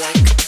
like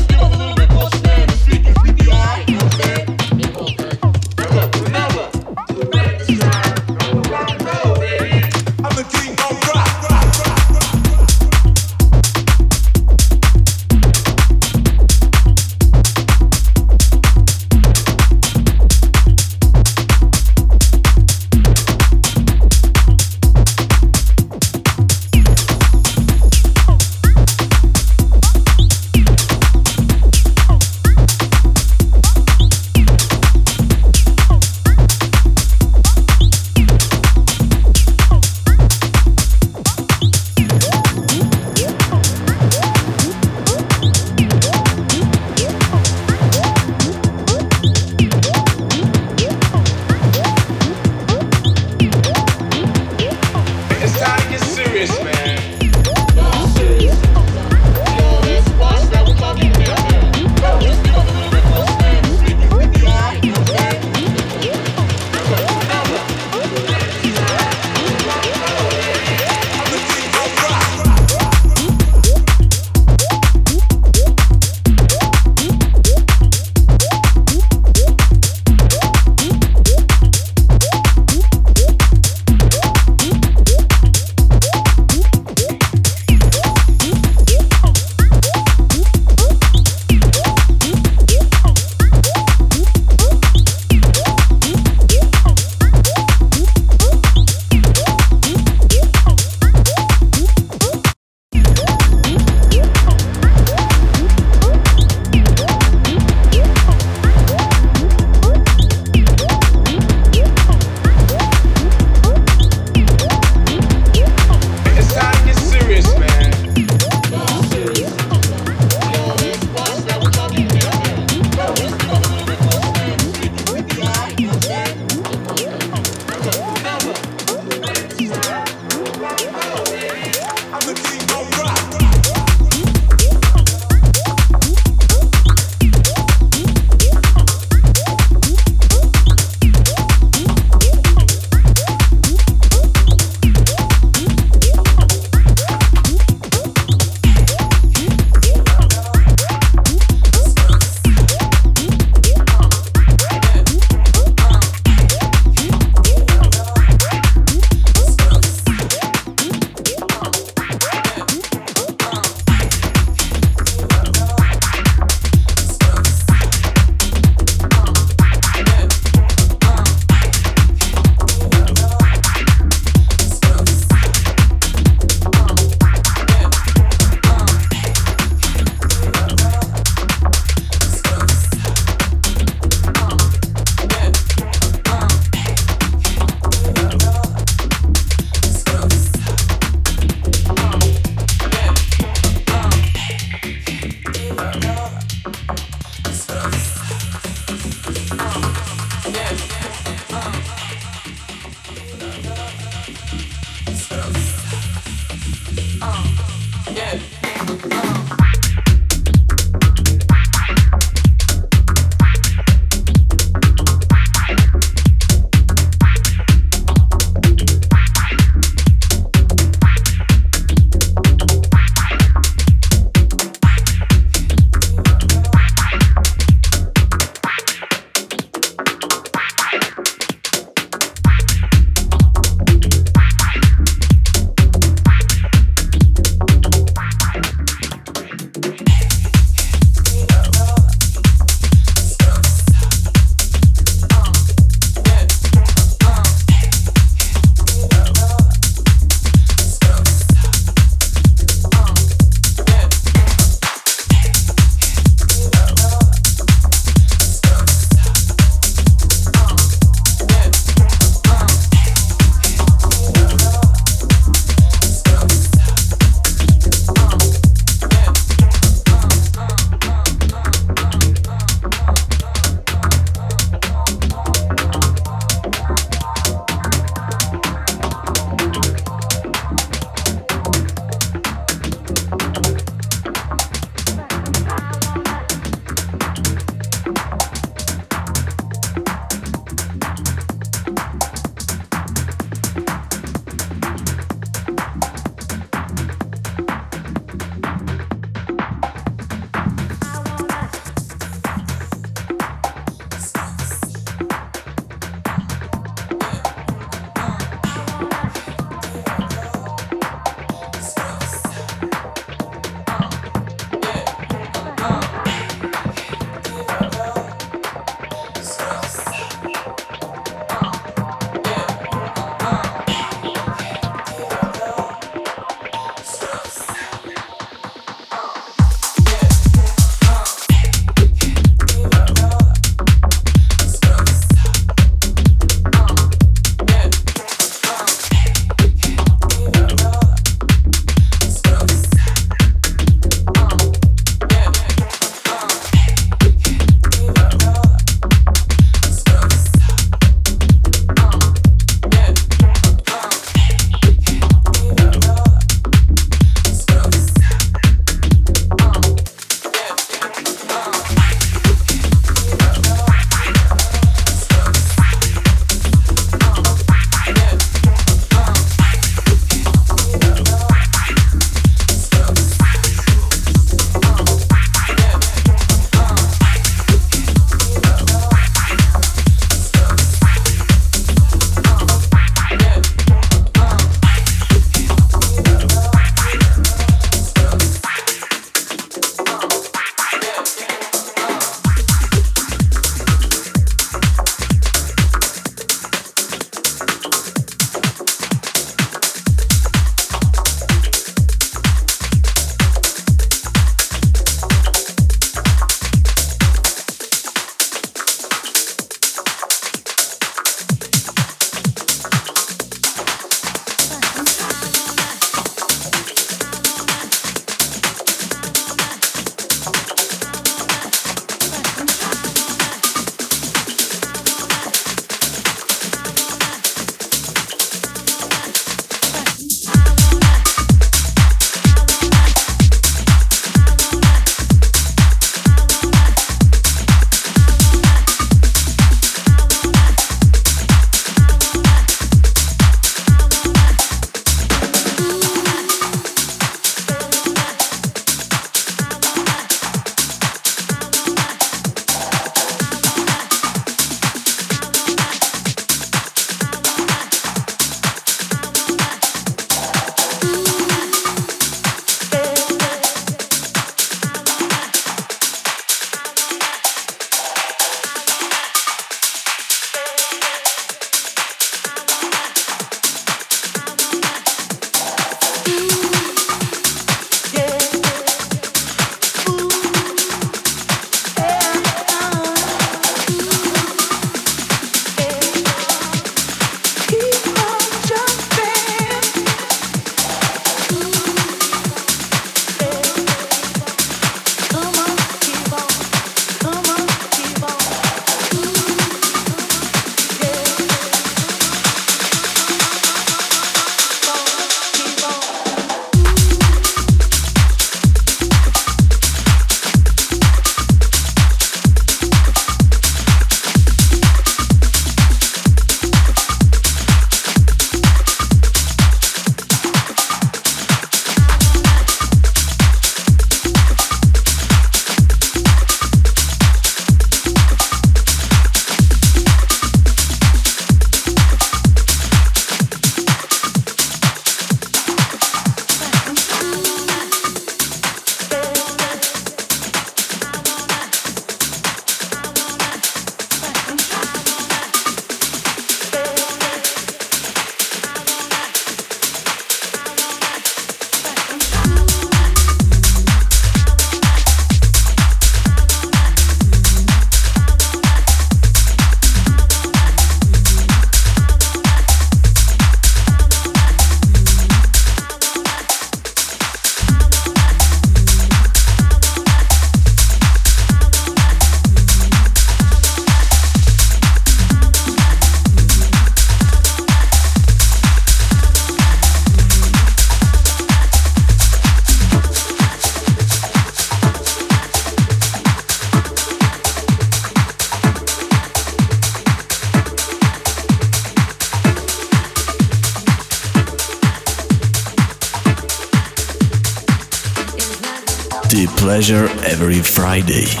Friday.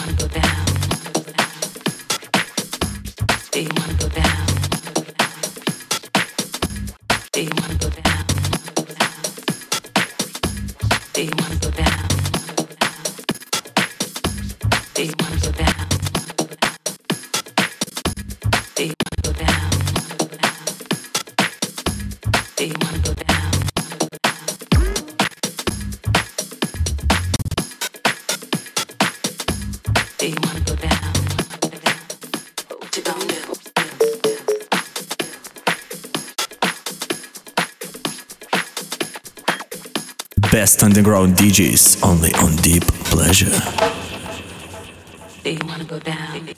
wanna Best underground DJs only on Deep Pleasure. Do you wanna go down?